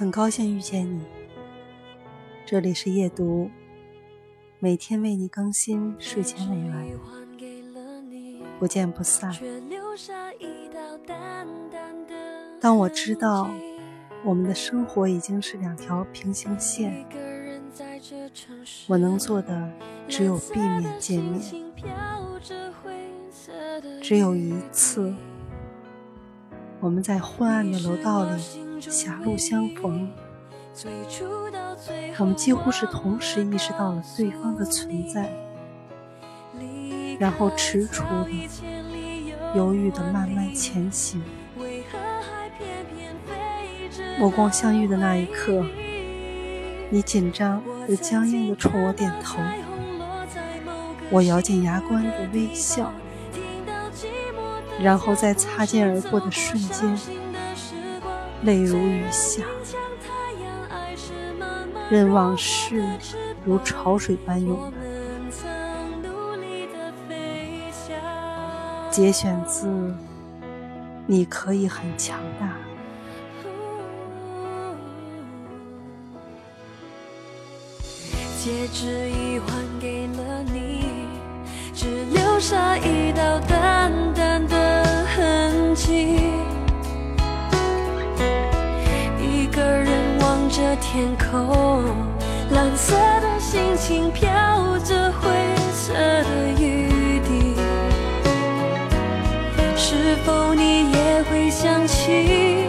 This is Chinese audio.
很高兴遇见你，这里是夜读，每天为你更新睡前美文，不见不散。当我知道我们的生活已经是两条平行线，我能做的只有避免见面，只有一次，我们在昏暗的楼道里。狭路相逢，我们几乎是同时意识到了对方的存在，然后踟蹰的、犹豫的慢慢前行。目光相遇的那一刻，你紧张又僵硬的冲我点头，我咬紧牙关的微笑，然后在擦肩而过的瞬间。泪如雨下，任往事如潮水般涌来。节选自《你可以很强大》。戒指已还给了你，只留下一天空蓝色的心情飘着灰色的雨滴是否你也会想起